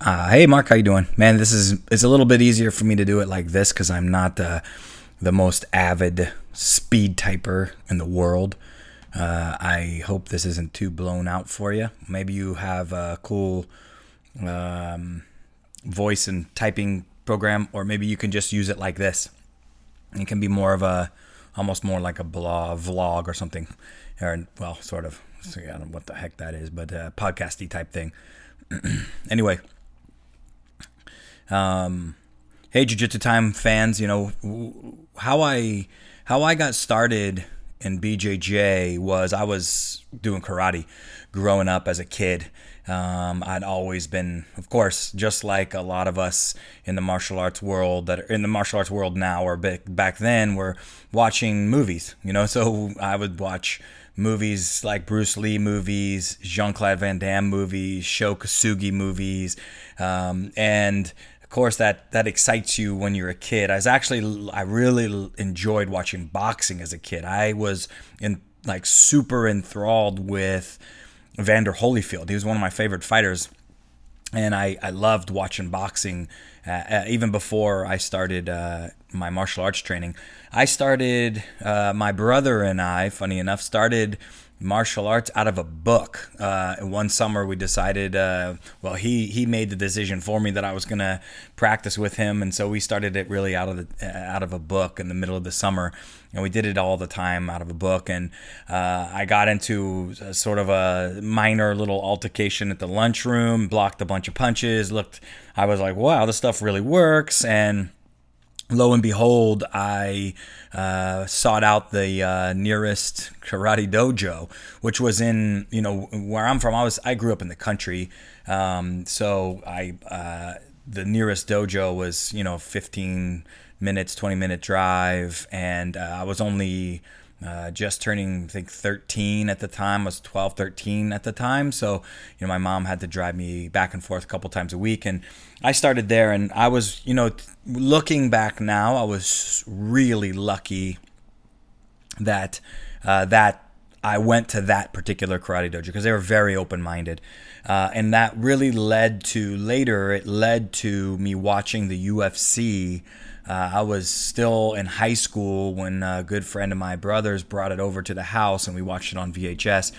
Uh, hey, Mark, how you doing? Man, this is it's a little bit easier for me to do it like this because I'm not the the most avid speed typer in the world. Uh, I hope this isn't too blown out for you. Maybe you have a cool um, voice and typing program, or maybe you can just use it like this. It can be more of a, almost more like a blog, vlog or something, or well, sort of. So, I don't know what the heck that is, but a podcasty type thing. anyway, um, hey, Jiu Jitsu Time fans, you know how I how I got started in BJJ was I was doing karate growing up as a kid. Um, I'd always been, of course, just like a lot of us in the martial arts world that are in the martial arts world now or back, then were watching movies, you know. So I would watch movies like Bruce Lee movies, Jean Claude Van Damme movies, Sho Kosugi movies, um, and of course that that excites you when you're a kid. I was actually I really enjoyed watching boxing as a kid. I was in like super enthralled with Evander Holyfield. He was one of my favorite fighters, and I, I loved watching boxing uh, uh, even before I started uh, my martial arts training. I started, uh, my brother and I, funny enough, started martial arts out of a book. Uh, one summer, we decided, uh, well, he he made the decision for me that I was going to practice with him, and so we started it really out of the out of a book in the middle of the summer, and we did it all the time out of a book. And uh, I got into sort of a minor little altercation at the lunchroom, blocked a bunch of punches. Looked, I was like, wow, this stuff really works, and lo and behold, I uh, sought out the uh, nearest karate dojo, which was in you know where I'm from. I was I grew up in the country, um, so I uh, the nearest dojo was you know 15 minutes, 20 minute drive, and uh, I was only uh, just turning, I think, 13 at the time. I was 12, 13 at the time. So, you know, my mom had to drive me back and forth a couple times a week. And I started there. And I was, you know, looking back now, I was really lucky that, uh, that I went to that particular karate dojo because they were very open minded. Uh, and that really led to later, it led to me watching the UFC uh, I was still in high school when a good friend of my brother's brought it over to the house and we watched it on VHS.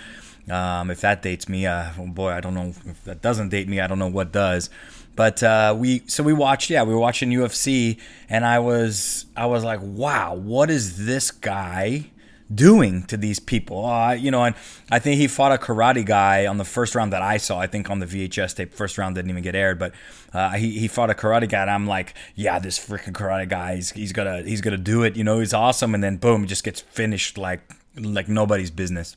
Um, if that dates me, uh, oh boy, I don't know. If that doesn't date me, I don't know what does. But uh, we so we watched, yeah, we were watching UFC, and I was I was like, wow, what is this guy? Doing to these people. Uh, you know, and I think he fought a karate guy on the first round that I saw. I think on the VHS tape, first round didn't even get aired, but uh, he, he fought a karate guy, and I'm like, yeah, this freaking karate guy, he's, he's gonna he's gonna do it. You know, he's awesome, and then boom, it just gets finished like like nobody's business.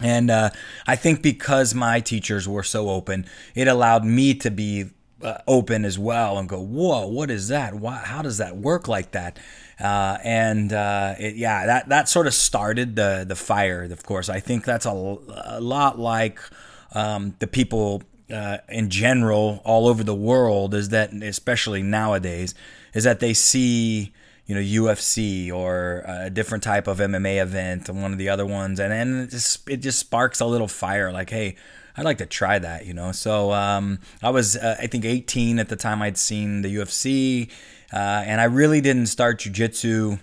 And uh, I think because my teachers were so open, it allowed me to be uh, open as well and go, whoa, what is that? Why, how does that work like that? Uh, and uh, it, yeah, that that sort of started the the fire. Of course, I think that's a, a lot like um, the people uh, in general all over the world. Is that especially nowadays is that they see you know UFC or a different type of MMA event and one of the other ones, and then it just, it just sparks a little fire. Like, hey, I'd like to try that, you know. So um, I was, uh, I think, 18 at the time I'd seen the UFC, uh, and I really didn't start jujitsu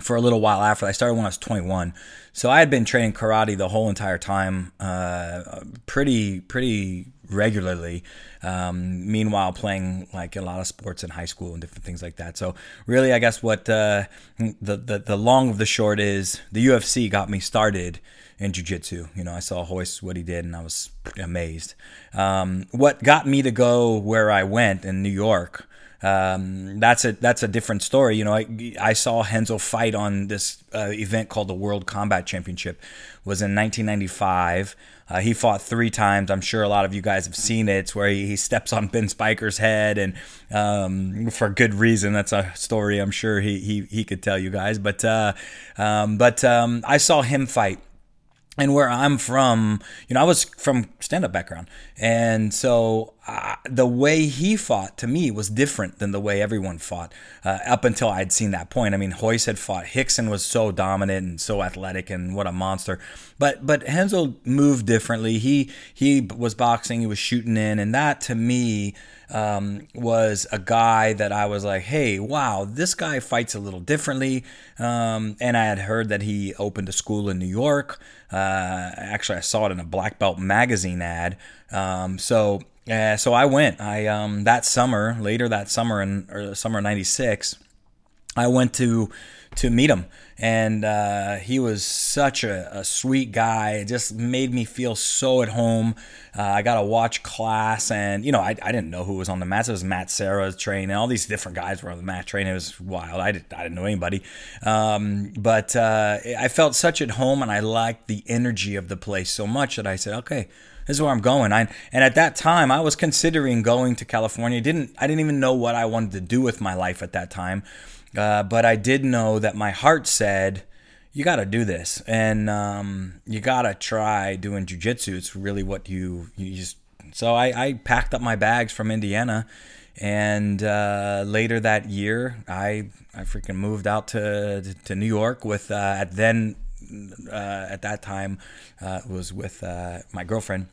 for a little while after. I started when I was 21, so I had been training karate the whole entire time, uh, pretty pretty regularly. Um, meanwhile, playing like a lot of sports in high school and different things like that. So really, I guess what uh, the, the the long of the short is, the UFC got me started in jiu-jitsu. You know, I saw Royce what he did, and I was amazed. Um, what got me to go where I went in New York um, that's a that's a different story. You know, I, I saw Renzo fight on this uh, event called the World Combat Championship. It was in 1995. Uh, he fought three times. I'm sure a lot of you guys have seen it. It's where he, he steps on Ben Spijkers' head, and um, for good reason. That's a story I'm sure he he, he could tell you guys. But uh, um, but um, I saw him fight and where I'm from, you know, I was from stand up background. And so uh, the way he fought to me was different than the way everyone fought uh, up until I'd seen that point. I mean, Royce had fought. Rickson was so dominant and so athletic and what a monster. But but Renzo moved differently. He he was boxing. He was shooting in, and that to me um, was a guy that I was like, hey, wow, this guy fights a little differently. Um, and I had heard that he opened a school in New York. Uh, actually, I saw it in a Black Belt magazine ad. Um, so yeah, so I went. I um, that summer, later that summer in or summer '96, I went to to meet him, and uh, he was such a, a, sweet guy. It just made me feel so at home. Uh, I got to watch class, and you know, I, I didn't know who was on the mats. It was Matt Serra training. All these different guys were on the mat training. It was wild. I, did, I didn't know anybody, um, but uh, I felt such at home, and I liked the energy of the place so much that I said, okay this is where I'm going. I, and at that time, I was considering going to California. Didn't I didn't even know what I wanted to do with my life at that time, uh, but I did know that my heart said, "You got to do this, and um, you got to try doing jujitsu. It's really what you you just." So I, I packed up my bags from Indiana, and uh, later that year, I I freaking moved out to to New York with uh, at then uh, at that time uh, was with uh, my girlfriend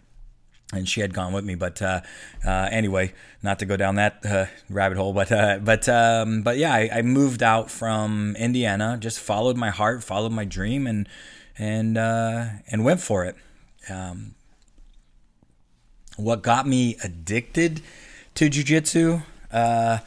and she had gone with me. But uh, uh, anyway, not to go down that uh, rabbit hole, but uh, but um, but yeah, I, I, moved out from Indiana, just followed my heart, followed my dream, and and uh, and went for it. Um, what got me addicted to jujitsu? Uh,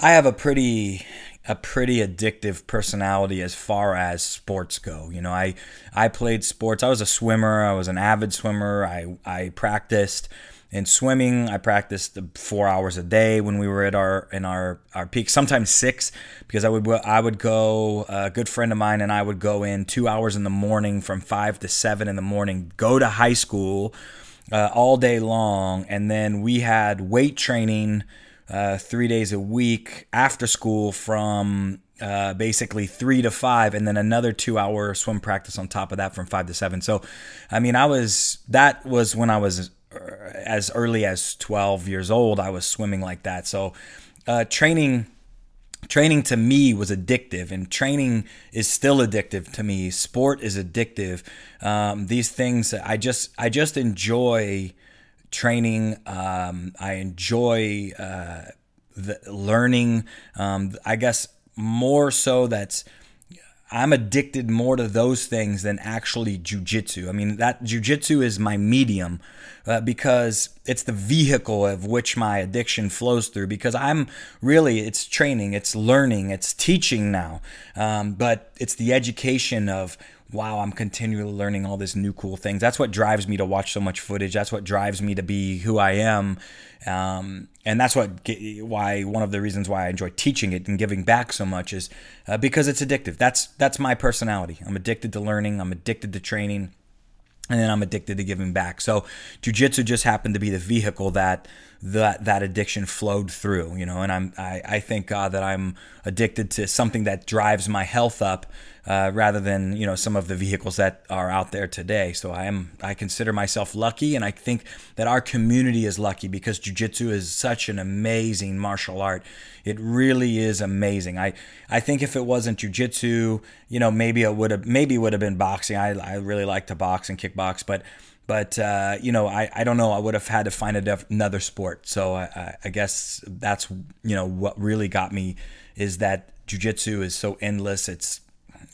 I have a pretty a pretty addictive personality as far as sports go. You know, I I played sports. I was a swimmer. I was an avid swimmer. I I practiced in swimming. I practiced four hours a day when we were at our in our our peak. Sometimes six because I would I would go. A good friend of mine and I would go in two hours in the morning from five to seven in the morning. Go to high school uh, all day long, and then we had weight training uh, three days a week after school from uh, basically three to five, and then another two hour swim practice on top of that from five to seven. So, I mean, I was that was when I was uh, as early as 12 years old, I was swimming like that. So, uh, training training to me was addictive and training is still addictive to me sport is addictive um, these things i just i just enjoy training. Um, I enjoy uh, the learning. Um, I guess more so that's I'm addicted more to those things than actually jujitsu. I mean, that jujitsu is my medium uh, because it's the vehicle of which my addiction flows through. Because I'm really, it's training, it's learning, it's teaching now. Um, but it's the education of wow, I'm continually learning all this new cool things. That's what drives me to watch so much footage. That's what drives me to be who I am. Um, and that's what why one of the reasons why I enjoy teaching it and giving back so much is uh, because it's addictive. That's that's my personality. I'm addicted to learning. I'm addicted to training and then I'm addicted to giving back. So jujitsu just happened to be the vehicle that that that addiction flowed through, you know. And I'm I, I thank God that I'm addicted to something that drives my health up uh, rather than you know some of the vehicles that are out there today. So I am I consider myself lucky, and I think that our community is lucky because jujitsu is such an amazing martial art. It really is amazing. I I think if it wasn't jujitsu, you know, maybe it would have maybe would have been boxing. I I really like to box and kickbox, but but uh, you know I, I don't know i would have had to find def- another sport so I, I, guess that's you know what really got me is that jiu-jitsu is so endless it's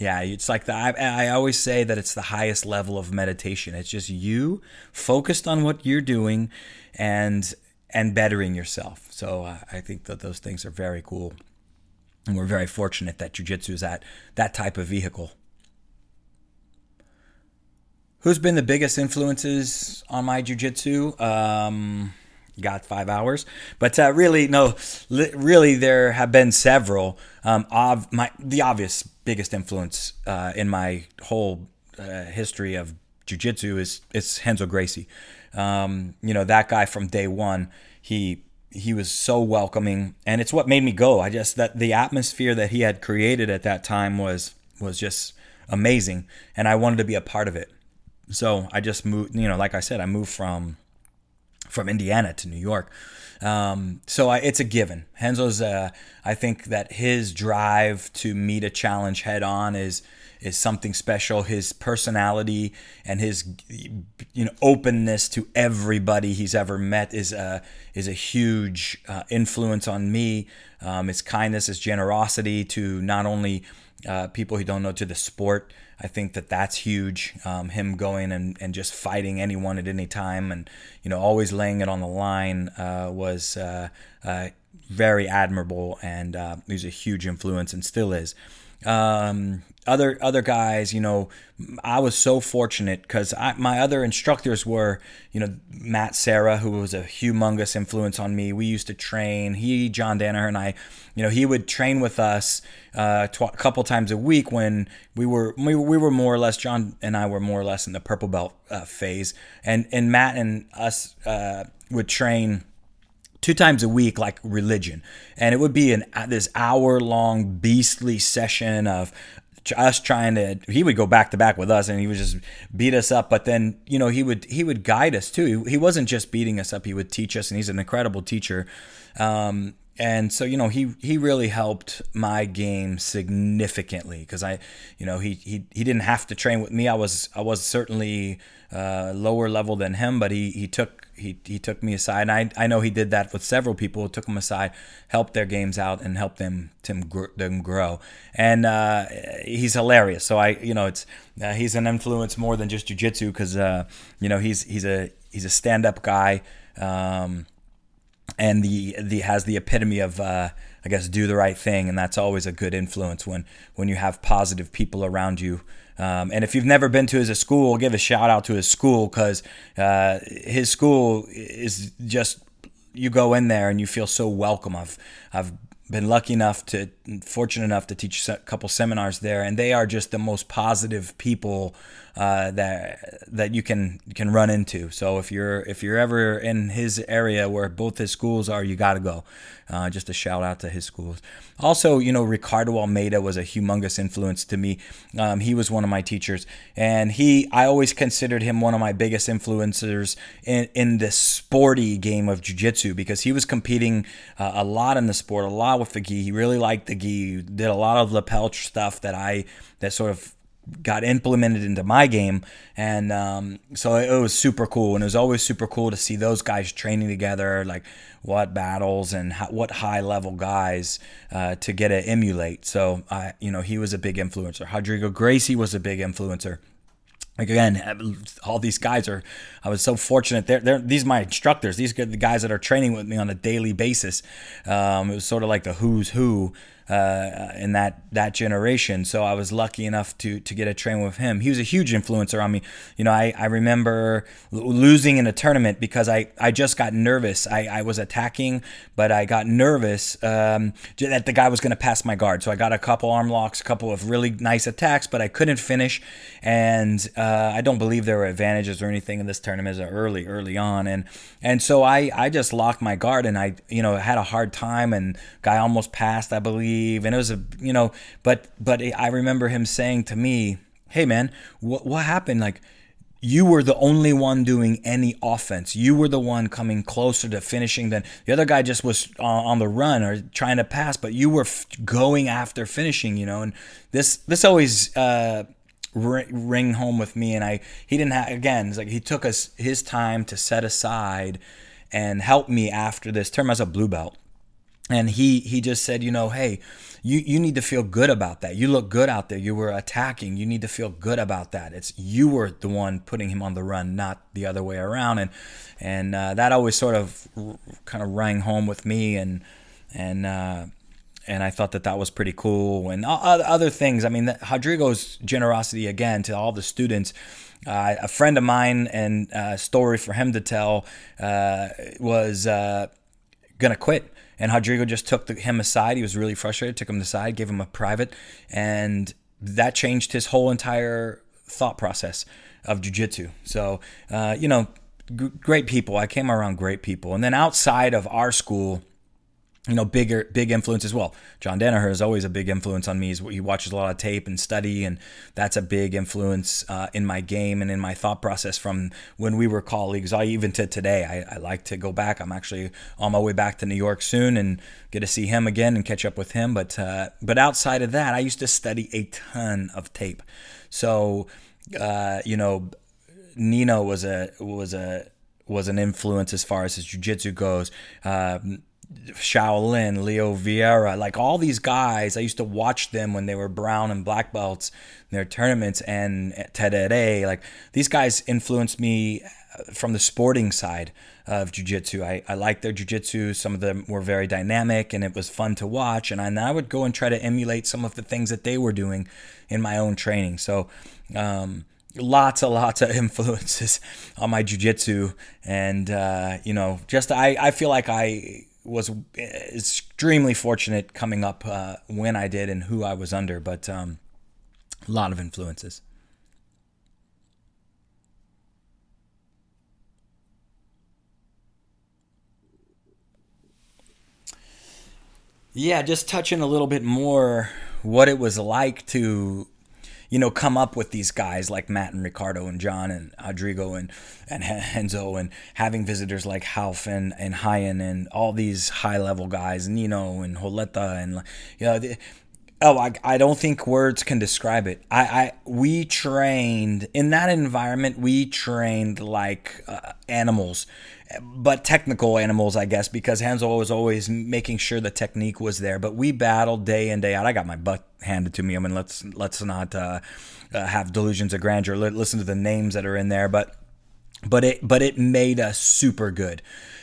yeah, it's like the, I, I always say that it's the highest level of meditation. It's just you focused on what you're doing and and bettering yourself. So uh, I think that those things are very cool. And we're very fortunate that jujitsu is that that type of vehicle. Who's been the biggest influences on my jujitsu? Um, got five hours. But uh, really, no, li- really, there have been several. Um, my the obvious biggest influence uh, in my whole uh, history of jujitsu is it's Renzo Gracie. Um, you know that guy from day one. He he was so welcoming, and it's what made me go. I just that the atmosphere that he had created at that time was was just amazing, and I wanted to be a part of it. So I just moved. You know, like I said, I moved from from Indiana to New York. Um, so I, it's a given. Renzo's, uh, I think that his drive to meet a challenge head on is is something special. His personality and his you know openness to everybody he's ever met is a is a huge uh, influence on me. Um, his kindness, his generosity to not only uh, people who don't know to the sport. I think that that's huge. Um, him going and, and just fighting anyone at any time and you know always laying it on the line uh, was uh, uh very admirable and uh, he's a huge influence and still is. Um, other other guys, you know, I was so fortunate because my other instructors were, you know, Matt Serra, who was a humongous influence on me. We used to train. He, John Danaher, and I, you know, he would train with us uh, tw- a couple times a week when we were we, we were more or less John and I were more or less in the purple belt uh, phase, and and Matt and us uh, would train two times a week like religion and it would be an this hour long beastly session of us trying to he would go back to back with us and he would just beat us up but then you know he would he would guide us too. He, wasn't just beating us up. He would teach us and he's an incredible teacher. Um, and so you know he he really helped my game significantly because I you know he, he he didn't have to train with me. I was I was certainly uh, lower level than him but he he took he, he took me aside. And I, I know he did that with several people. Took them aside, helped their games out, and helped them them, them grow. And uh, he's hilarious. So I you know it's uh, he's an influence more than just jujitsu because uh, you know he's he's a he's a stand up guy. Um, and the the has the epitome of uh, I guess do the right thing, and that's always a good influence when when you have positive people around you um, and if you've never been to his school, give a shout out to his school because uh, his school is just you go in there and you feel so welcome. I've I've been lucky enough to fortunate enough to teach a couple seminars there and they are just the most positive people uh, that that you can can run into so if you're if you're ever in his area where both his schools are you got to go uh, just a shout out to his schools. Also, you know, Ricardo Almeida was a humongous influence to me. Um, he was one of my teachers, and he I always considered him one of my biggest influencers in, in the sporty game of jiu-jitsu because he was competing uh, a lot in the sport, a lot with the gi. He really liked the gi. Did a lot of lapel stuff that I that sort of got implemented into my game. And um, so it was super cool. And it was always super cool to see those guys training together like what battles and how, what high level guys uh, to get to emulate. So I you know he was a big influencer. Rodrigo Gracie was a big influencer. Like again all these guys are i was so fortunate. They're, they're these are my instructors. These are the guys that are training with me on a daily basis. Um, it was sort of like the who's who uh, in that that generation. So I was lucky enough to to get a train with him. He was a huge influencer on me. You know, I, I remember losing in a tournament because I, I just got nervous. I, I was attacking, but I got nervous um, that the guy was going to pass my guard. So I got a couple arm locks, a couple of really nice attacks, but I couldn't finish. And uh, I don't believe there were advantages or anything in this tournament early early on. And and so I I just locked my guard and I you know had a hard time and guy almost passed I believe leave, and it was a you know, but but I remember him saying to me, "Hey man, what what happened? Like." you were the only one doing any offense. You were the one coming closer to finishing than the other guy just was on the run or trying to pass, but you were going after finishing, you know. And this this always uh, ring home with me. And I he didn't have again. It's like he took us his time to set aside and help me after this term as a blue belt and he he just said you know hey you you need to feel good about that. You look good out there. You were attacking. You need to feel good about that. It's you were the one putting him on the run not the other way around. And and uh, that always sort of kind of rang home with me. And and uh, and I thought that that was pretty cool. And other things I mean Rodrigo's generosity again to all the students uh, a friend of mine and a uh, story for him to tell uh, was uh, gonna quit and Rodrigo just took the, him aside. He was really frustrated, took him aside, gave him a private, and that changed his whole entire thought process of jujitsu. So, uh, you know, g- great people. I came around great people. And then outside of our school, you know, bigger, big influence as well. John Danaher is always a big influence on me. He watches a lot of tape and study, and that's a big influence uh, in my game and in my thought process from when we were colleagues. I even to today, I, I, like to go back. I'm actually on my way back to New York soon and get to see him again and catch up with him. But uh, but outside of that, I used to study a ton of tape. So uh, you know, Nino was a was a was an influence as far as his jiu-jitsu goes. Um, Shaolin, Leo Vieira, like all these guys, I used to watch them when they were brown and black belts in their tournaments and Terere. Like these guys influenced me uh, from the sporting side of jiu-jitsu. I, I liked their jiu-jitsu. Some of them were very dynamic and it was fun to watch. And I, and I would go and try to emulate some of the things that they were doing in my own training. So, um, lots and lots of influences on my jiu-jitsu and uh, you know just I, I feel like i was extremely fortunate coming up uh, when I did and who I was under, but um, a lot of influences. Yeah, just touching a little bit more what it was like to you know, come up with these guys like Matt and Ricardo and John and Rodrigo and, and Renzo and having visitors like Ralph and, and Ryan and all these high level guys, Nino and Roleta and, you know, oh I, I don't think words can describe it. I, I we trained in that environment we trained like uh, animals but technical animals i guess because Renzo was always making sure the technique was there but we battled day in day out i got my butt handed to me i mean let's let's not uh, uh, have delusions of grandeur listen to the names that are in there but but it but it made us super good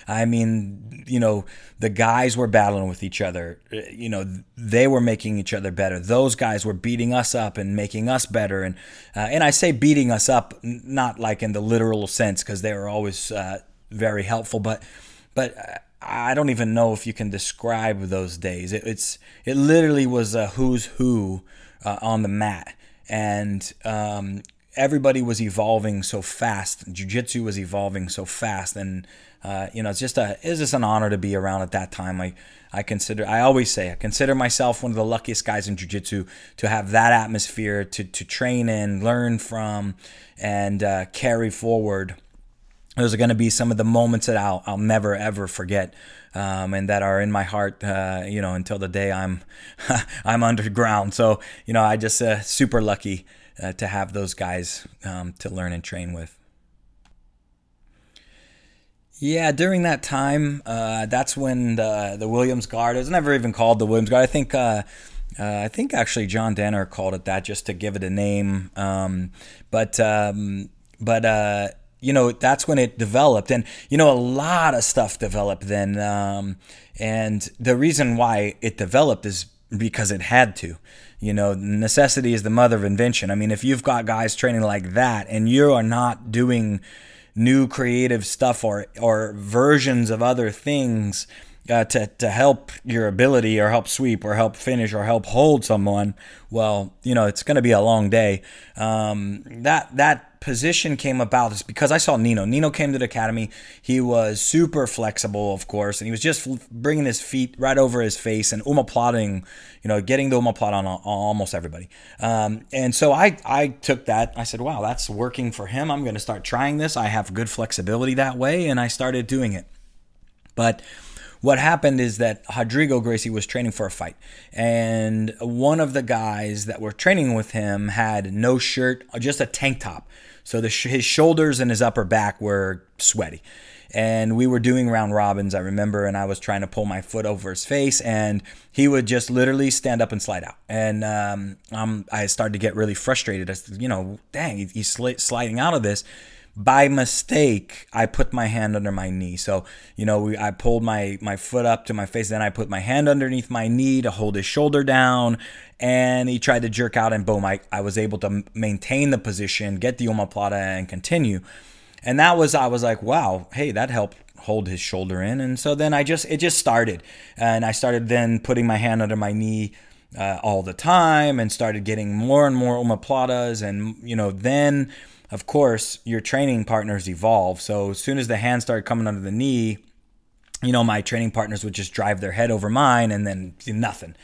I mean, you know, the guys were battling with each other. You know, they were making each other better. Those guys were beating us up and making us better. And uh, and I say beating us up, not like in the literal sense, because they were always uh, very helpful, but but. I don't even know if you can describe those days. It, it's it literally was a who's who uh, on the mat, and um, everybody was evolving so fast. Jiu-jitsu was evolving so fast, and uh, you know, it's just a it's just an honor to be around at that time. I I consider I always say I consider myself one of the luckiest guys in jiu-jitsu to have that atmosphere to to train in, learn from, and uh, carry forward. Those are going to be some of the moments that I'll I'll never ever forget. Um, and that are in my heart, uh, you know, until the day I'm I'm underground. So, you know, I just uh, super lucky uh, to have those guys um, to learn and train with. Yeah, during that time, uh, that's when the the Williams Guard. It was never even called the Williams Guard. I think. Uh, uh, I think actually John Danaher called it that just to give it a name. Um, but um, but uh, you know that's when it developed, and you know a lot of stuff developed then. Um, and the reason why it developed is because it had to. You know, necessity is the mother of invention. I mean, if you've got guys training like that, and you are not doing new creative stuff or or versions of other things uh, to to help your ability or help sweep or help finish or help hold someone, well, you know it's going to be a long day. Um, that that position came about is because I saw Nino. Nino came to the academy. He was super flexible, of course, and he was just bringing his feet right over his face and omoplating, you know, getting the omoplata on, on almost everybody. Um, and so I, I took that. I said, wow, that's working for him. I'm going to start trying this. I have good flexibility that way, and I started doing it. But what happened is that Rodrigo Gracie was training for a fight, and one of the guys that were training with him had no shirt, just a tank top. So the, his shoulders and his upper back were sweaty. And we were doing round robins, I remember, and I was trying to pull my foot over his face, and he would just literally stand up and slide out. And um, I started to get really frustrated. I you know, dang, he's sliding out of this by mistake, I put my hand under my knee. So, you know, we, I pulled my, my foot up to my face. Then I put my hand underneath my knee to hold his shoulder down. And he tried to jerk out, and boom, I, I was able to maintain the position, get the omoplata, and continue. And that was, I was like, wow, hey, that helped hold his shoulder in. And so then I just, it just started. And I started then putting my hand under my knee. Uh, all the time and started getting more and more omoplatas and you know then of course, your training partners evolve. So as soon as the hand started coming under the knee, you know, my training partners would just drive their head over mine and then nothing.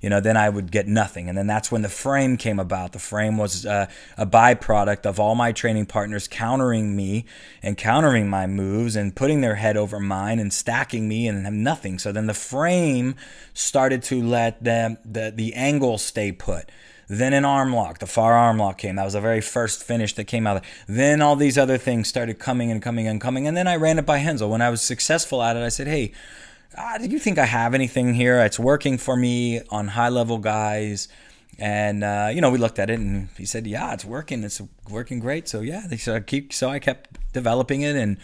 You know, then I would get nothing. And then that's when the frame came about. The frame was uh, a byproduct of all my training partners countering me and countering my moves and putting their head over mine and stacking me and have nothing. So then the frame started to let them, the, the angle stay put. Then an arm lock, the far arm lock came. That was the very first finish that came out. Then all these other things started coming and coming and coming. And then I ran it by Renzo. When I was successful at it, I said, hey, uh, do you think I have anything here? It's working for me on high level guys. And uh, you know, we looked at it, and he said, "Yeah, it's working. It's working great." So yeah, so I keep so I kept developing it, and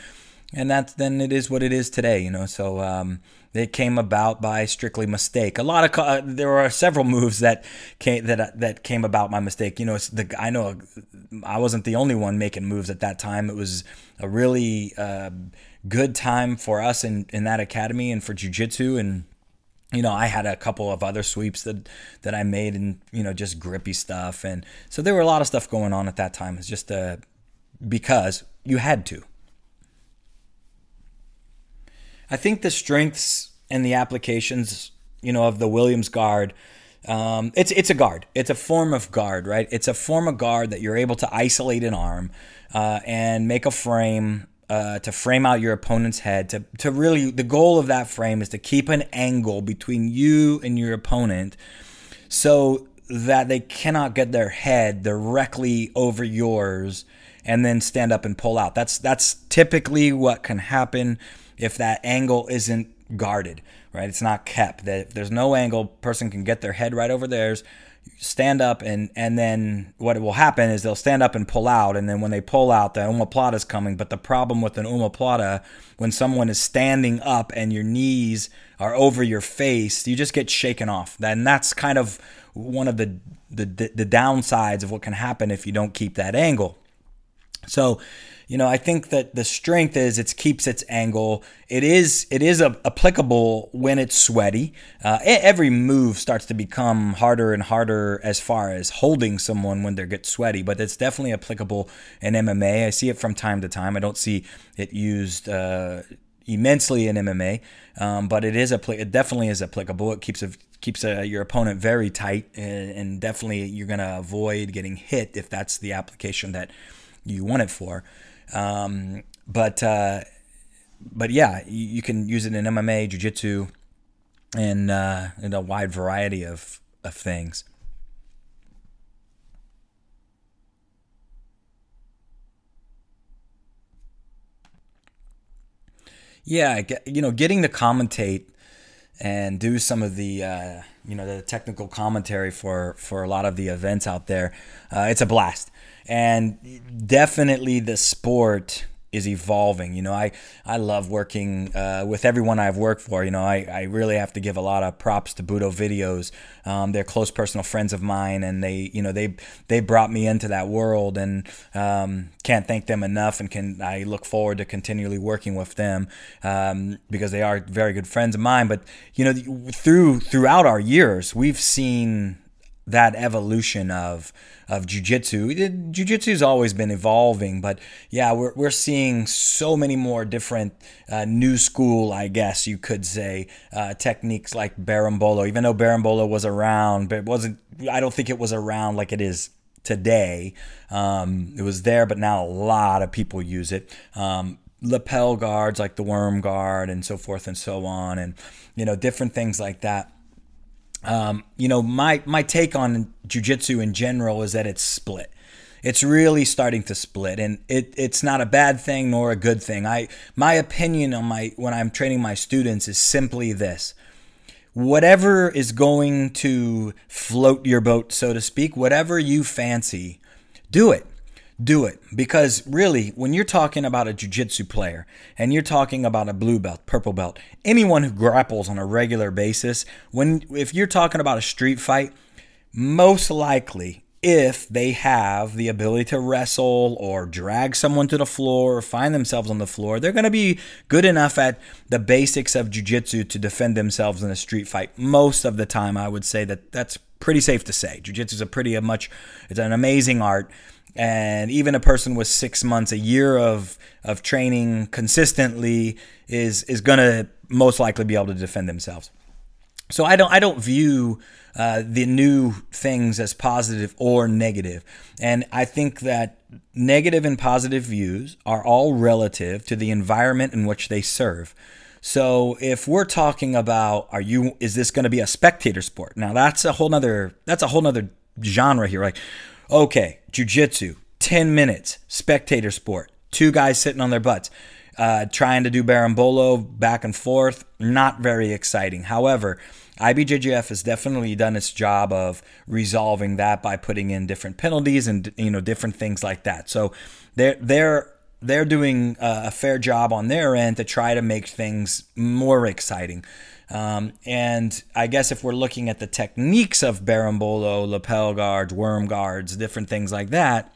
and that's then it is what it is today. You know, so um, it came about by strictly mistake. A lot of uh, there are several moves that came that that came about by mistake. You know, the I know I wasn't the only one making moves at that time. It was a really uh, good time for us in in that academy and for jujitsu and you know, I had a couple of other sweeps that that I made and you know just grippy stuff, and so there were a lot of stuff going on at that time. It's just uh, because you had to. I think the strengths and the applications, you know, of the Williams guard, um, it's it's a guard. It's a form of guard, right? It's a form of guard that you're able to isolate an arm uh, and make a frame uh, to frame out your opponent's head. To to really, the goal of that frame is to keep an angle between you and your opponent, so that they cannot get their head directly over yours and then stand up and pull out. That's that's typically what can happen if that angle isn't guarded, right? It's not kept. That if there's no angle, person can get their head right over theirs, stand up, and and then what will happen is they'll stand up and pull out, and then when they pull out, the omoplata is coming. But the problem with an omoplata, when someone is standing up and your knees are over your face, you just get shaken off. And that's kind of one of the the, the downsides of what can happen if you don't keep that angle. So you know, I think that the strength is it keeps its angle. It is it is a, applicable when it's sweaty. Uh, every move starts to become harder and harder as far as holding someone when they get sweaty, but it's definitely applicable in MMA. I see it from time to time. I don't see it used. Uh, immensely in MMA, um, but it is a it definitely is applicable. It keeps a, keeps a, your opponent very tight, and, and definitely you're gonna avoid getting hit if that's the application that you want it for. Um, but uh, but yeah, you, you, can use it in MMA, jiu-jitsu, and uh, in a wide variety of of things. Yeah, you know, getting to commentate and do some of the uh, you know the technical commentary for for a lot of the events out there. Uh, it's a blast and definitely the sport is evolving. You know, I, I love working uh, with everyone I've worked for. You know, I, I really have to give a lot of props to Budo Videos. Um, they're close personal friends of mine, and they, you know, they they brought me into that world, and um, can't thank them enough. And can I look forward to continually working with them um, because they are very good friends of mine. But you know, through throughout our years, we've seen that evolution of of jujitsu. Jujitsu has always been evolving, but yeah, we're, we're seeing so many more different uh, new school, I guess you could say, uh, techniques like berimbolo. Even though berimbolo was around, but it wasn't. I don't think it was around like it is today. Um, it was there, but now a lot of people use it. Um, lapel guards like the worm guard and so forth and so on, and you know different things like that um, you know, my my take on jujitsu in general is that it's split. It's really starting to split, and it, it's not a bad thing nor a good thing. I my opinion on my when I'm training my students is simply this: whatever is going to float your boat, so to speak, whatever you fancy, do it do it because really when you're talking about a jiu-jitsu player and you're talking about a blue belt purple belt anyone who grapples on a regular basis when if you're talking about a street fight most likely if they have the ability to wrestle or drag someone to the floor or find themselves on the floor, they're going to be good enough at the basics of jiu-jitsu to defend themselves in a street fight. Most of the time, I would say that that's pretty safe to say. Jiu-jitsu is a pretty a much, it's an amazing art and even a person with six months, a year of of training consistently is is gonna most likely be able to defend themselves. So I don't I don't view uh, the new things as positive or negative. and I think that negative and positive views are all relative to the environment in which they serve. So if we're talking about are you is this going to be a spectator sport? Now that's a whole nother that's a whole nother genre here. Like, okay, jujitsu, 10 minutes, spectator sport, two guys sitting on their butts. Uh, trying to do berimbolo back and forth, not very exciting. However, IBJJF has definitely done its job of resolving that by putting in different penalties and you know different things like that. So they're they're they're doing a fair job on their end to try to make things more exciting. Um, and I guess if we're looking at the techniques of berimbolo, lapel guards, worm guards, different things like that,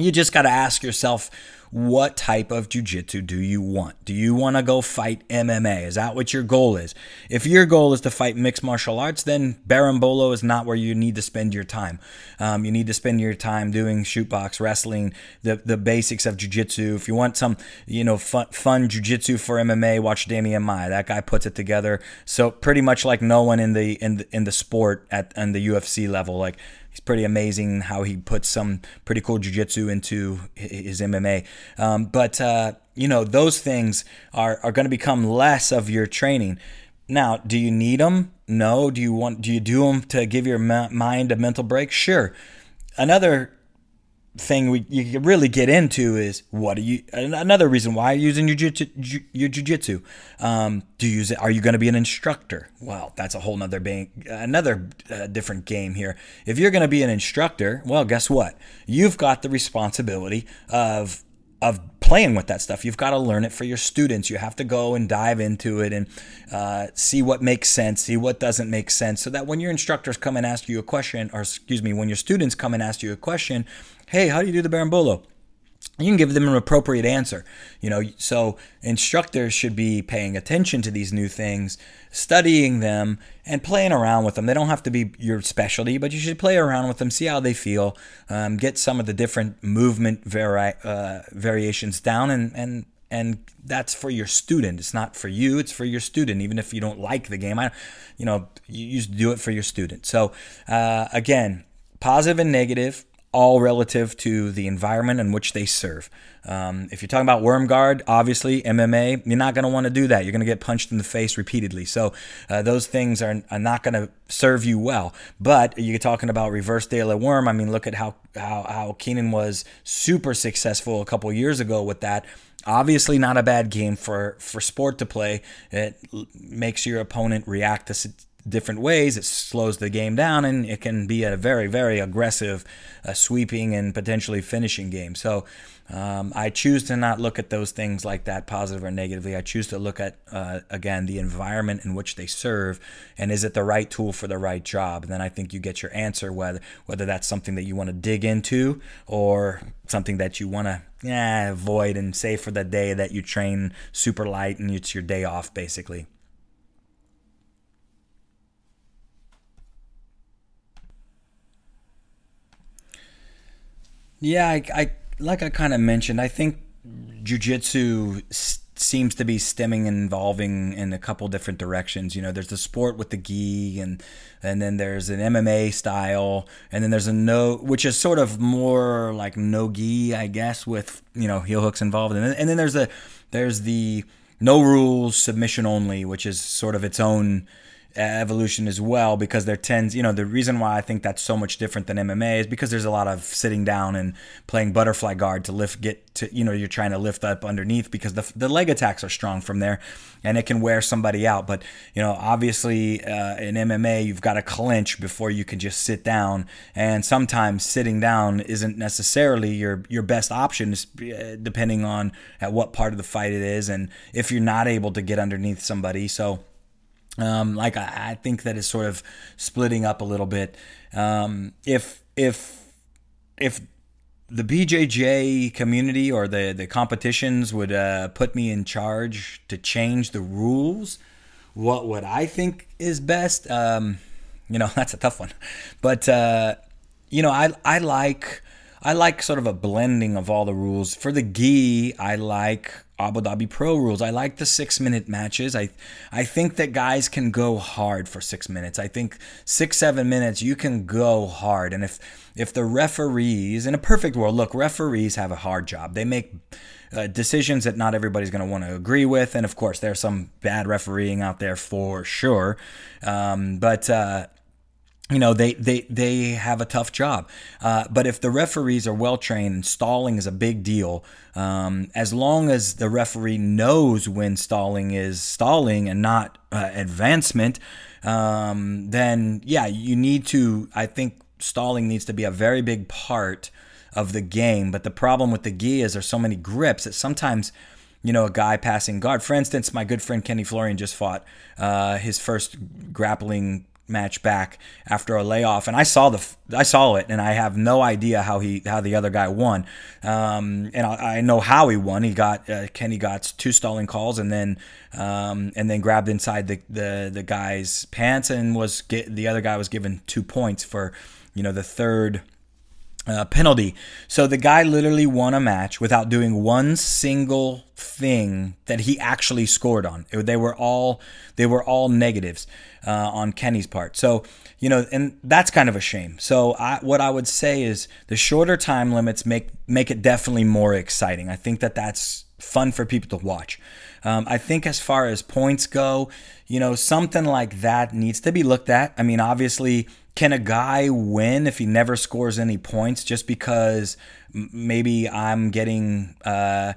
you just got to ask yourself what type of jujitsu do you want? Do you want to go fight MMA? Is that what your goal is? If your goal is to fight mixed martial arts, then berimbolo is not where you need to spend your time. Um, you need to spend your time doing shootbox wrestling, the the basics of jujitsu. If you want some, you know, fun, fun jujitsu for MMA, watch Demian Maia. That guy puts it together. So pretty much like no one in the in the, in the sport at on the UFC level. Like He's pretty amazing how he puts some pretty cool jujitsu into his MMA. Um, but uh, you know those things are are going to become less of your training. Now, do you need them? No. Do you want? Do you do them to give your mind a mental break? Sure. Another thing we you can really get into is what are you another reason why you're using your jiu- your jujitsu. Um, do you use it? Are you going to be an instructor? Well, that's a whole nother bank, another uh, different game here. If you're going to be an instructor, well, guess what? You've got the responsibility of of playing with that stuff. You've got to learn it for your students. You have to go and dive into it and uh, see what makes sense, see what doesn't make sense, so that when your instructors come and ask you a question, or excuse me, when your students come and ask you a question, hey, how do you do the berimbolo? You can give them an appropriate answer. You know, so instructors should be paying attention to these new things, studying them, and playing around with them. They don't have to be your specialty, but you should play around with them, see how they feel, um, get some of the different movement vari- uh, variations down, and and and that's for your student. It's not for you. It's for your student. Even if you don't like the game, I, you know, you, you do it for your student. So uh, again, positive and negative all relative to the environment in which they serve. Um, if you're talking about worm guard, obviously MMA, you're not going to want to do that. You're going to get punched in the face repeatedly. So uh, those things are, are not going to serve you well. But you're talking about reverse la worm. I mean, look at how how, how Keenan was super successful a couple years ago with that. Obviously, not a bad game for for sport to play. It makes your opponent react to different ways. It slows the game down and it can be a very, very aggressive, uh, sweeping, and potentially finishing game. So um, I choose to not look at those things like that, positive or negatively. I choose to look at, uh, again, the environment in which they serve and is it the right tool for the right job? And then I think you get your answer whether, whether that's something that you want to dig into or something that you want to yeah, avoid and say for the day that you train super light and it's your day off, basically. Yeah, I, I like I kind of mentioned. I think jujitsu s- seems to be stemming and evolving in a couple different directions. You know, there's the sport with the gi, and and then there's an MMA style, and then there's a no, which is sort of more like no gi, I guess, with you know heel hooks involved, and then, and then there's the there's the no rules submission only, which is sort of its own evolution as well because there tends you know the reason why I think that's so much different than MMA is because there's a lot of sitting down and playing butterfly guard to lift get to you know you're trying to lift up underneath because the, the leg attacks are strong from there and it can wear somebody out. But you know obviously uh, in MMA you've got to clinch before you can just sit down. And sometimes sitting down isn't necessarily your your best option uh, depending on at what part of the fight it is and if you're not able to get underneath somebody. So um, like I, I, think that is sort of splitting up a little bit. Um, if if if the BJJ community or the the competitions would uh, put me in charge to change the rules, what would I think is best? Um, you know, that's a tough one, but uh, you know, I I like I like sort of a blending of all the rules. For the gi, I like Abu Dhabi Pro rules. I like the six minute matches. I I think that guys can go hard for six minutes. I think six seven minutes you can go hard, and if if the referees in a perfect world, look, referees have a hard job. They make uh, decisions that not everybody's going to want to agree with, and of course there's some bad refereeing out there for sure. Um, but uh, you know they they they have a tough job uh, but if the referees are well trained and stalling is a big deal um, as long as the referee knows when stalling is stalling and not uh, advancement um, then yeah you need to i think stalling needs to be a very big part of the game but the problem with the gi is there's so many grips that sometimes you know, a guy passing guard. For instance, my good friend Kenny Florian just fought uh, his first grappling match back after a layoff, and I saw the I saw it, and I have no idea how he how the other guy won. Um, and I, I, know how he won. He got uh, Kenny got two stalling calls, and then um, and then grabbed inside the, the the guy's pants, and was get, the other guy was given two points for you know the third uh, penalty. So the guy literally won a match without doing one single thing that he actually scored on. It, they were all they were all negatives uh, on Kenny's part. So you know, and that's kind of a shame. So I, what I would say is the shorter time limits make make it definitely more exciting. I think that that's fun for people to watch. Um, I think as far as points go, you know, something like that needs to be looked at. I mean, obviously can a guy win if he never scores any points just because maybe I'm getting uh,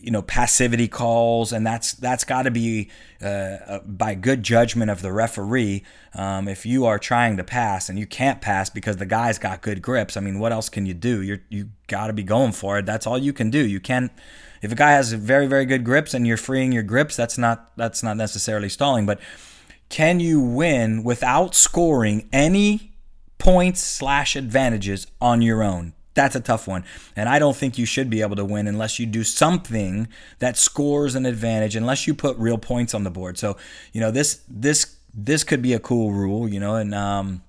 you know passivity calls and that's that's got to be uh, uh, by good judgment of the referee. Um, if you are trying to pass and you can't pass because the guy's got good grips I mean what else can you do? You you got to be going for it. That's all you can do. You can't if a guy has very very good grips and you're freeing your grips that's not that's not necessarily stalling. But can you win without scoring any points slash advantages on your own? That's a tough one. And I don't think you should be able to win unless you do something that scores an advantage, unless you put real points on the board. So, you know, this this this could be a cool rule, you know, and um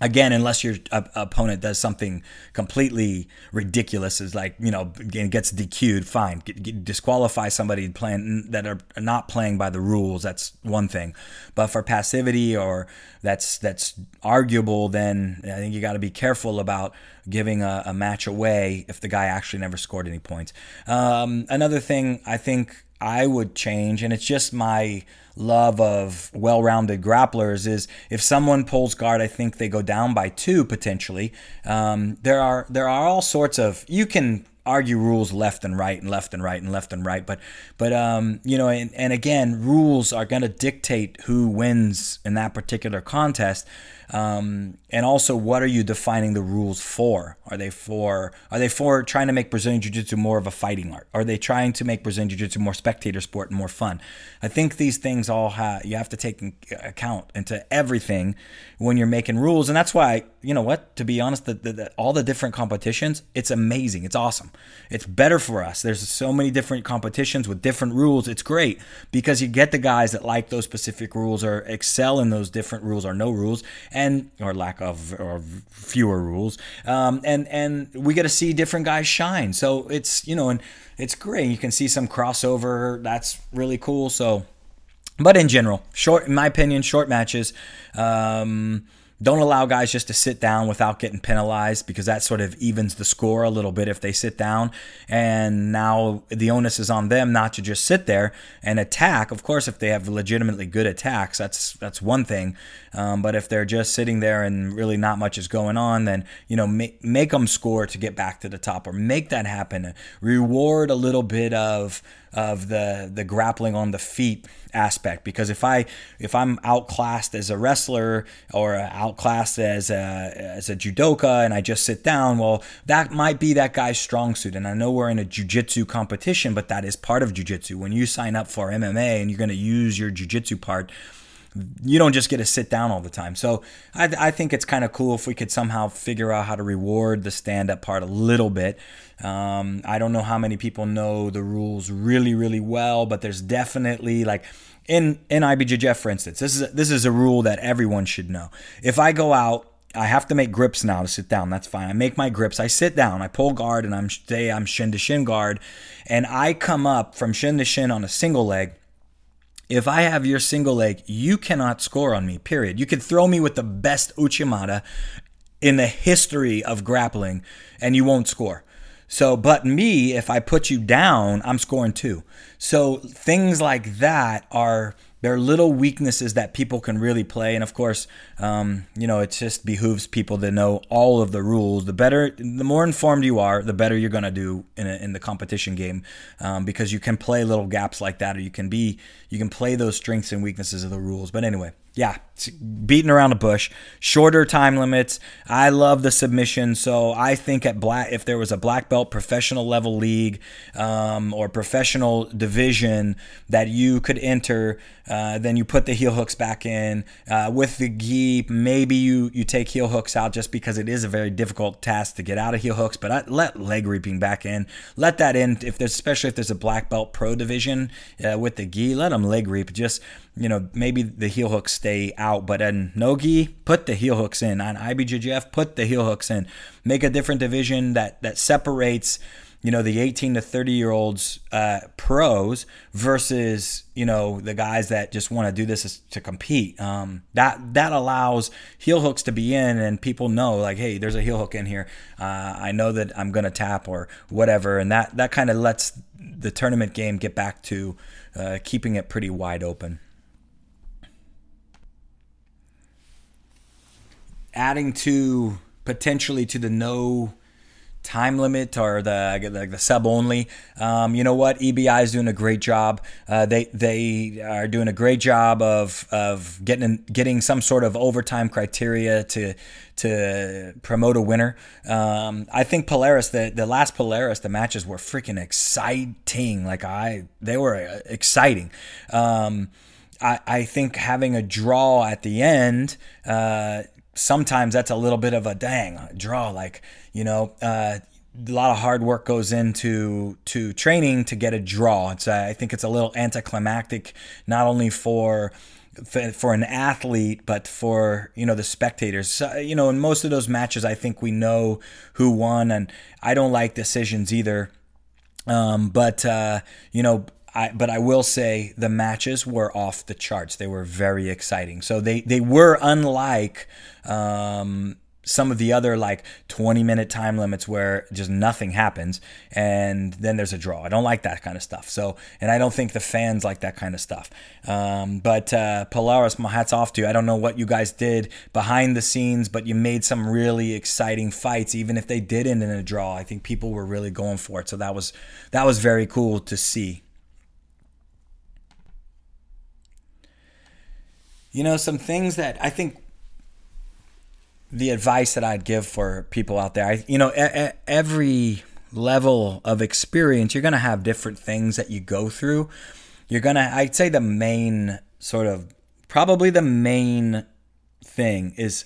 again unless your opponent does something completely ridiculous is like you know gets DQ'd fine. Disqualify somebody playing that are not playing by the rules that's one thing. But for passivity or that's that's arguable then I think you got to be careful about giving a, a, match away if the guy actually never scored any points. Um, another thing I think I would change and it's just my love of well-rounded grapplers is if someone pulls guard, I think they go down by two potentially. Um, there are there are all sorts of you can argue rules left and right and left and right and left and right but but um you know and, and again rules are going to dictate who wins in that particular contest um, and also, what are you defining the rules for? Are they for are they for trying to make Brazilian Jiu-Jitsu more of a fighting art? Are they trying to make Brazilian Jiu-Jitsu more spectator sport and more fun? I think these things all have you have to take account into everything when you're making rules, and that's why you know what. To be honest, the, the, the, all the different competitions, it's amazing. It's awesome. It's better for us. There's so many different competitions with different rules. It's great because you get the guys that like those specific rules or excel in those different rules or no rules and or lack of or fewer rules. Um, and and we get to see different guys shine. So it's you know and it's great. You can see some crossover. That's really cool. So, but in general, short in my opinion, short matches. Um, don't allow guys just to sit down without getting penalized because that sort of evens the score a little bit if they sit down. And now the onus is on them not to just sit there and attack. Of course, if they have legitimately good attacks, that's that's one thing. Um, but if they're just sitting there and really not much is going on, then you know make, make them score to get back to the top or make that happen. Reward a little bit of of the the grappling on the feet aspect because if I if I'm outclassed as a wrestler or outclassed as a as a judoka and I just sit down, well that might be that guy's strong suit. And I know we're in a jujitsu competition, but that is part of jujitsu. When you sign up for MMA and you're going to use your jujitsu part you don't just get to sit down all the time. So I, I think it's kind of cool if we could somehow figure out how to reward the stand up part a little bit. Um, I don't know how many people know the rules really, really well, but there's definitely like in in IBJJF, for instance, this is a, this is a rule that everyone should know. If I go out I have to make grips now to sit down. That's fine. I make my grips. I sit down. I pull guard, and I'm say I'm shin to shin guard, and I come up from shin to shin on a single leg. If I have your single leg, you cannot score on me. Period. You could throw me with the best uchimata in the history of grappling, and you won't score. So, but me, if I put you down, I'm scoring too. So things like that are there are little weaknesses that people can really play and of course um, you know it just behooves people to know all of the rules. The better the more informed you are the better you're going to do in, a, in the competition game um, because you can play little gaps like that or you can be you can play those strengths and weaknesses of the rules. But anyway yeah, beating around the bush, shorter time limits. I love the submission, so I think at black, if there was a black belt professional level league um, or professional division that you could enter, uh, then you put the heel hooks back in uh, with the gi. Maybe you you take heel hooks out just because it is a very difficult task to get out of heel hooks. But I, let leg reaping back in. Let that in if there's especially if there's a black belt pro division uh, with the gi. Let them leg reap. Just you know, maybe the heel hooks stay out, but in Nogi, put the heel hooks in. On IBJJF, put the heel hooks in. Make a different division that that separates, you know, the 18 to 30 year olds uh, pros versus you know the guys that just want to do this to compete. Um, that that allows heel hooks to be in, and people know like, hey, there's a heel hook in here. Uh, I know that I'm gonna tap or whatever, and that that kind of lets the tournament game get back to uh, keeping it pretty wide open. Adding to potentially to the no time limit or the like the sub only. Um, you know what? EBI is doing a great job. Uh, they they are doing a great job of of getting getting some sort of overtime criteria to to promote a winner. Um, I think Polaris the the last Polaris the matches were freaking exciting. Like I they were uh, exciting. Um, I, I think having a draw at the end uh, sometimes that's a little bit of a dang draw. Like you know, uh, a lot of hard work goes into to training to get a draw. It's I think it's a little anticlimactic, not only for for an athlete, but for you know the spectators. you know, in most of those matches, I think we know who won, and I don't like decisions either. Um, but uh, you know, I, but I will say the matches were off the charts. They were very exciting. So they, they were unlike um, some of the other like 20 minute time limits where just nothing happens and then there's a draw. I don't like that kind of stuff. So, and I don't think the fans like that kind of stuff. Um, but uh, Polaris, my hats off to you. I don't know what you guys did behind the scenes, but you made some really exciting fights, even if they did end in a draw. I think people were really going for it. So that was that was very cool to see. You know, some things that I think the advice that I'd give for people out there, I, you know, a, a, every level of experience, you're going to have different things that you go through. You're going to, I'd say the main sort of, probably the main thing is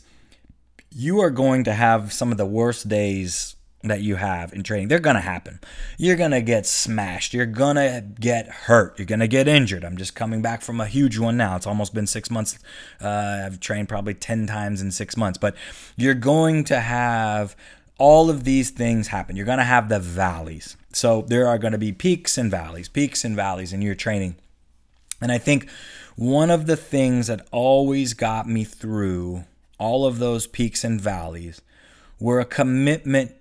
you are going to have some of the worst days that you have in training. They're going to happen. You're going to get smashed. You're going to get hurt. You're going to get injured. I'm just coming back from a huge one now. It's almost been six months. Uh, I've trained probably 10 times in six months. But you're going to have all of these things happen. You're going to have the valleys. So there are going to be peaks and valleys, peaks and valleys in your training. And I think one of the things that always got me through all of those peaks and valleys were a commitment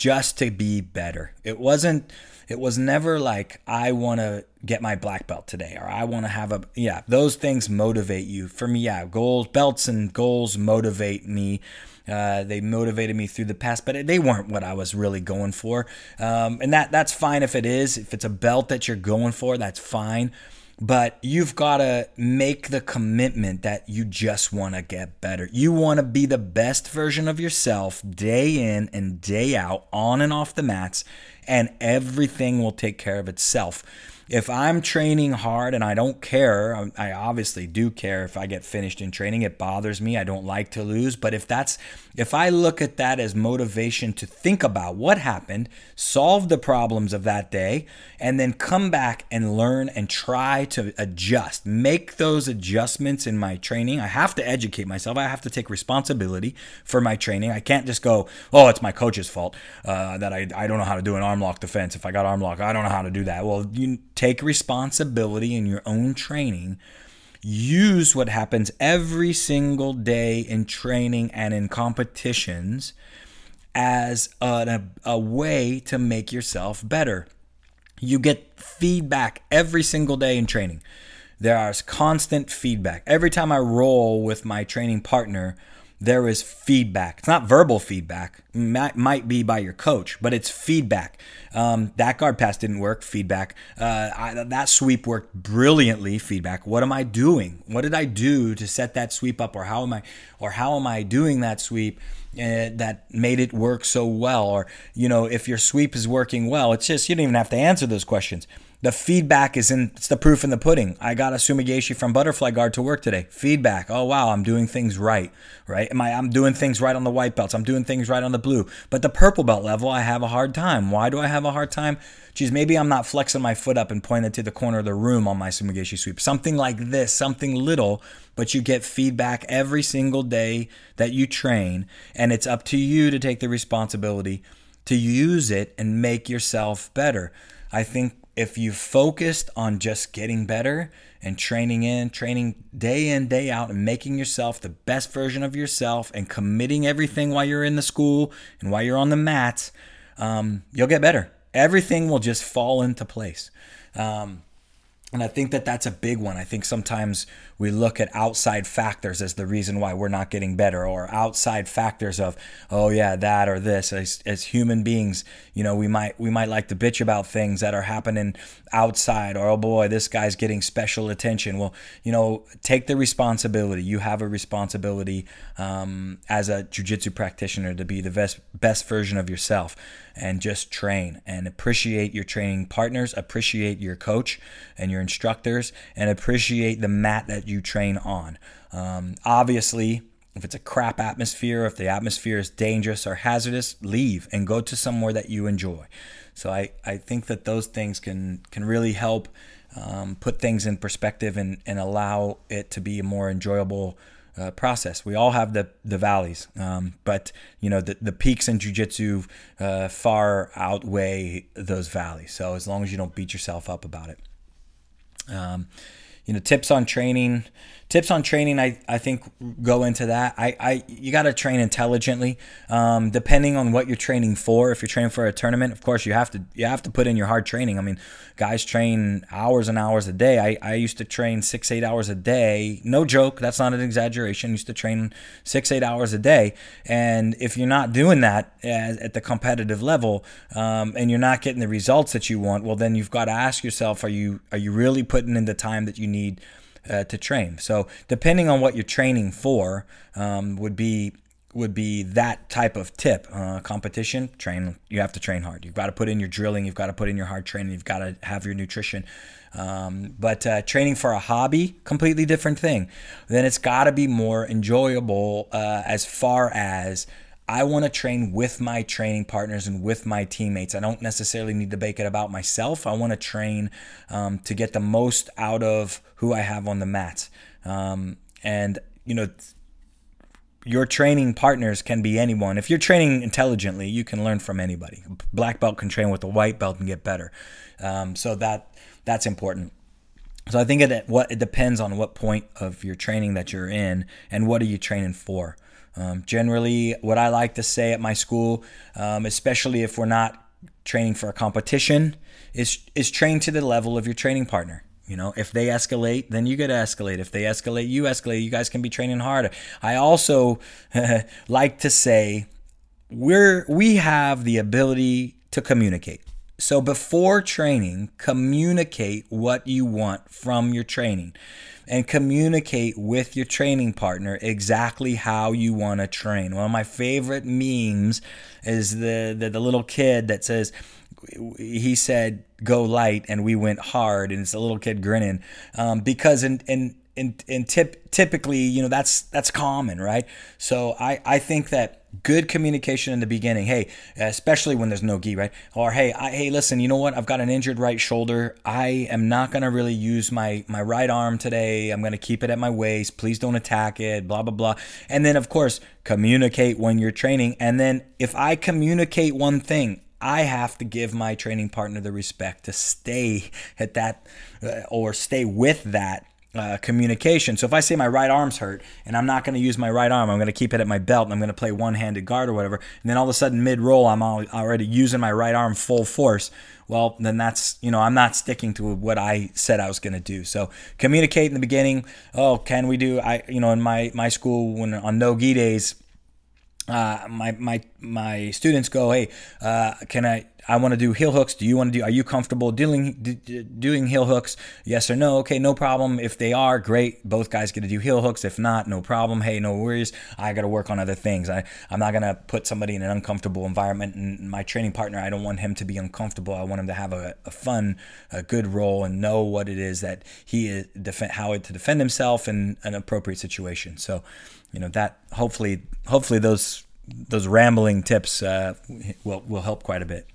just to be better. It wasn't it was never like I want to get my black belt today or I want to have a yeah, those things motivate you. For me, yeah, goals, belts and goals motivate me. Uh, they motivated me through the past, but they weren't what I was really going for. Um, and that that's fine if it is. If it's a belt that you're going for, that's fine but you've got to make the commitment that you just want to get better. You want to be the best version of yourself day in and day out, on and off the mats, and everything will take care of itself. if I'm training hard and I don't care, um, I obviously do care if I get finished in training. It bothers me. I don't like to lose. But if that's, if I look at that as motivation to think about what happened, solve the problems of that day, and then come back and learn and try to adjust, make those adjustments in my training, I have to educate myself. I have to take responsibility for my training. I can't just go, oh, it's my coach's fault uh, that I, I don't know how to do an arm lock defense. If I got arm lock, I don't know how to do that. Well, you take responsibility in your own training. Use what happens every single day in training and in competitions as a, a, way to make yourself better. You get feedback every single day in training. There is constant feedback. Every time I roll with my training partner, there is feedback. It's not verbal feedback, might, might be by your coach, but it's feedback. Um, that guard pass didn't work, feedback. Uh, I, that sweep worked brilliantly, feedback. What am I doing? What did I do to set that sweep up, or how am I, or how am I doing that sweep? Uh, that made it work so well or you know if your sweep is working well it's just you don't even have to answer those questions the feedback is in it's the proof in the pudding. I got a Sumigaeshi from Butterfly Guard to work today. Feedback. Oh wow, I'm doing things right. Right? Am I I'm doing things right on the white belts. I'm doing things right on the blue. But the purple belt level, I have a hard time. Why do I have a hard time? Geez, maybe I'm not flexing my foot up and pointing to the corner of the room on my Sumigaeshi sweep. Something like this, something little, but you get feedback every single day that you train, and it's up to you to take the responsibility to use it and make yourself better. I think if you focused on just getting better and training in, training day in, day out, and making yourself the best version of yourself and committing everything while you're in the school and while you're on the mats, um, you'll get better. Everything will just fall into place. Um, and I think that that's a big one. I think sometimes we look at outside factors as the reason why we're not getting better, or outside factors of, oh yeah, that or this. As, as human beings, you know, we might we might like to bitch about things that are happening outside, or oh boy, this guy's getting special attention. Well, you know, take the responsibility. You have a responsibility um, as a jujitsu practitioner to be the best best version of yourself and just train and appreciate your training partners, appreciate your coach and your instructors, and appreciate the mat that you train on. Um, obviously, if it's a crap atmosphere, if the atmosphere is dangerous or hazardous, leave and go to somewhere that you enjoy. So I, I think that those things can can really help um, put things in perspective and, and allow it to be a more enjoyable uh, process. We all have the the valleys, um, but you know the the peaks in jujitsu uh, far outweigh those valleys. So as long as you don't beat yourself up about it. Um, you know, tips on training tips on training i, I think go into that. I, I you got to train intelligently. Um, depending on what you're training for if you're training for a tournament of course you have to you have to put in your hard training. I mean guys train hours and hours a day. I, I used to train six eight hours a day. No joke that's not an exaggeration. I used to train six eight hours a day. And if you're not doing that at the competitive level um, and you're not getting the results that you want well then you've got to ask yourself are you are you really putting in the time that you need uh, to train. So depending on what you're training for, um, would be would be that type of tip. Uh, competition, train. You have to train hard. You've got to put in your drilling. You've got to put in your hard training. You've got to have your nutrition. Um, but uh, training for a hobby, completely different thing. Then it's got to be more enjoyable uh, as far as I want to train with my training partners and with my teammates. I don't necessarily need to make it about myself. I want to train um, to get the most out of who I have on the mat. Um, and, you know, your training partners can be anyone. If you're training intelligently, you can learn from anybody. Black belt can train with a white belt and get better. Um, so that that's important. So I think it what it depends on what point of your training that you're in and what are you training for. Um, generally, what I like to say at my school, um, especially if we're not training for a competition, is is train to the level of your training partner. You know, if they escalate, then you get to escalate. If they escalate, you escalate. You guys can be training harder. I also like to say we're we have the ability to communicate. So before training, communicate what you want from your training and communicate with your training partner exactly how you want to train. One of my favorite memes is the, the, the little kid that says, he said go light and we went hard and it's a little kid grinning um, because in in in, in tip, typically you know that's that's common right? So I, I think that good communication in the beginning hey especially when there's no gi right? Or hey I, hey listen you know what? I've got an injured right shoulder. I am not to really use my my right arm today. I'm to keep it at my waist. Please don't attack it blah blah blah. And then of course communicate when you're training. And then if i communicate one thing I have to give my training partner the respect to stay at that uh, or stay with that uh, communication. So if I say my right arm's hurt and I'm not going to use my right arm, I'm going to keep it at my belt and I'm going to play one-handed guard or whatever, and then all of a sudden mid-roll I'm already using my right arm full force. Well, then that's you know I'm not sticking to what I said I was going to do. So communicate in the beginning. Oh, can we do? I you know in my my school when on no gi days. Uh, my my my students go, hey, uh, can I I want to do heel hooks. Do you want to do? Are you comfortable doing doing heel hooks? Yes or no? Okay, no problem. If they are, great. Both guys get to do heel hooks. If not, no problem. Hey, no worries. I got to work on other things. I I'm not gonna put somebody in an uncomfortable environment. And my training partner, I don't want him to be uncomfortable. I want him to have a, a fun, a good roll and know what it is that he is defend how to defend himself in an appropriate situation. So, you know that hopefully hopefully those those rambling tips uh, will will help quite a bit.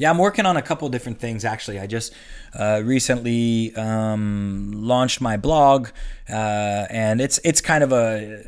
Yeah, I'm working on a couple different things actually. I just uh, recently um, launched my blog, uh, and it's it's kind of a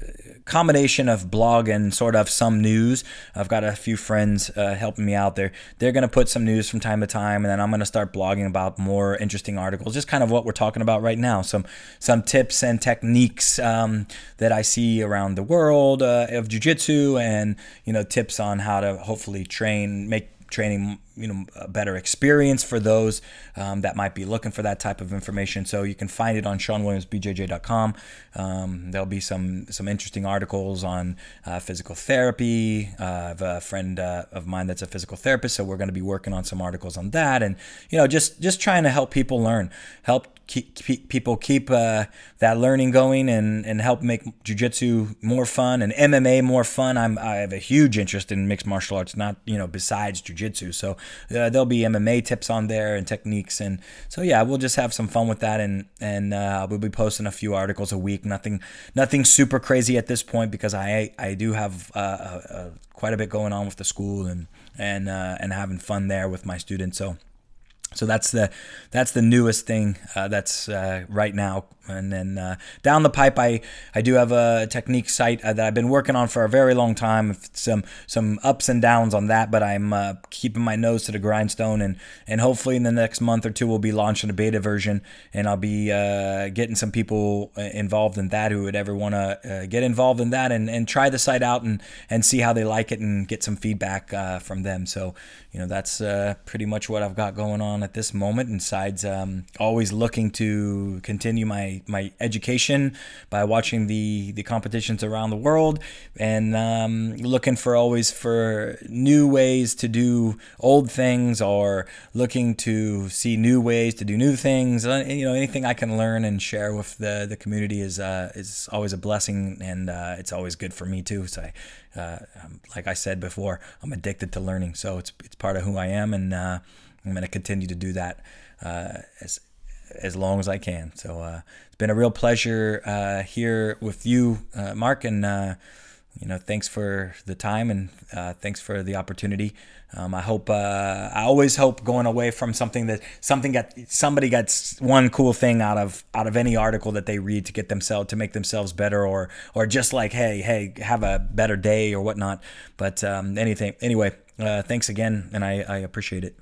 combination of blog and sort of some news. I've got a few friends uh, helping me out there. They're to put some news from time to time, and then I'm to start blogging about more interesting articles, just kind of what we're talking about right now. Some some tips and techniques um, that I see around the world uh, of jujitsu, and you know tips on how to hopefully train, make training you know a better experience for those um, that might be looking for that type of information. So you can find it on SeanWilliamsBJJ.com. Um, there'll be some some interesting articles on uh, physical therapy. Uh, I have a friend uh, of mine that's a physical therapist, so we're going to be working on some articles on that, and you know just just trying to help people learn, help keep, keep people keep uh, that learning going, and and help make jujitsu more fun and MMA more fun. I'm I have a huge interest in mixed martial arts, not you know besides jujitsu. So uh, there'll be MMA tips on there and techniques, and so yeah, we'll just have some fun with that, and and uh, we'll be posting a few articles a week. Nothing nothing super crazy at this point because I I do have uh, uh quite a bit going on with the school and and uh, and having fun there with my students. So so that's the that's the newest thing uh, that's uh, right now and then uh, down the pipe, I, I do have a technique site uh, that I've been working on for a very long time. Some some ups and downs on that, but I'm uh, keeping my nose to the grindstone, and and hopefully in the next month or two we'll be launching a beta version, and I'll be uh, getting some people involved in that who would ever want to get involved in that and, and try the site out and and see how they like it and get some feedback from them. So you know that's pretty much what I've got going on at this moment. Besides, um, always looking to continue my my education by watching the the competitions around the world and um, looking for always for new ways to do old things or looking to see new ways to do new things. Uh, you know, anything I can learn and share with the the community is uh, is always a blessing and uh, it's always good for me too. So. I, uh, um, like I said before, I'm addicted to learning, so it's it's part of who I am, and uh, I'm going to continue to do that uh, as as long as I can. So uh, it's been a real pleasure here with you, Mark, and you know, thanks for the time and thanks for the opportunity. Um, I hope uh, I always hope going away from something that something got somebody gets one cool thing out of out of any article that they read to get themselves to make themselves better or or just like hey hey have a better day or whatnot. But um, anything anyway. thanks again, and I, I appreciate it.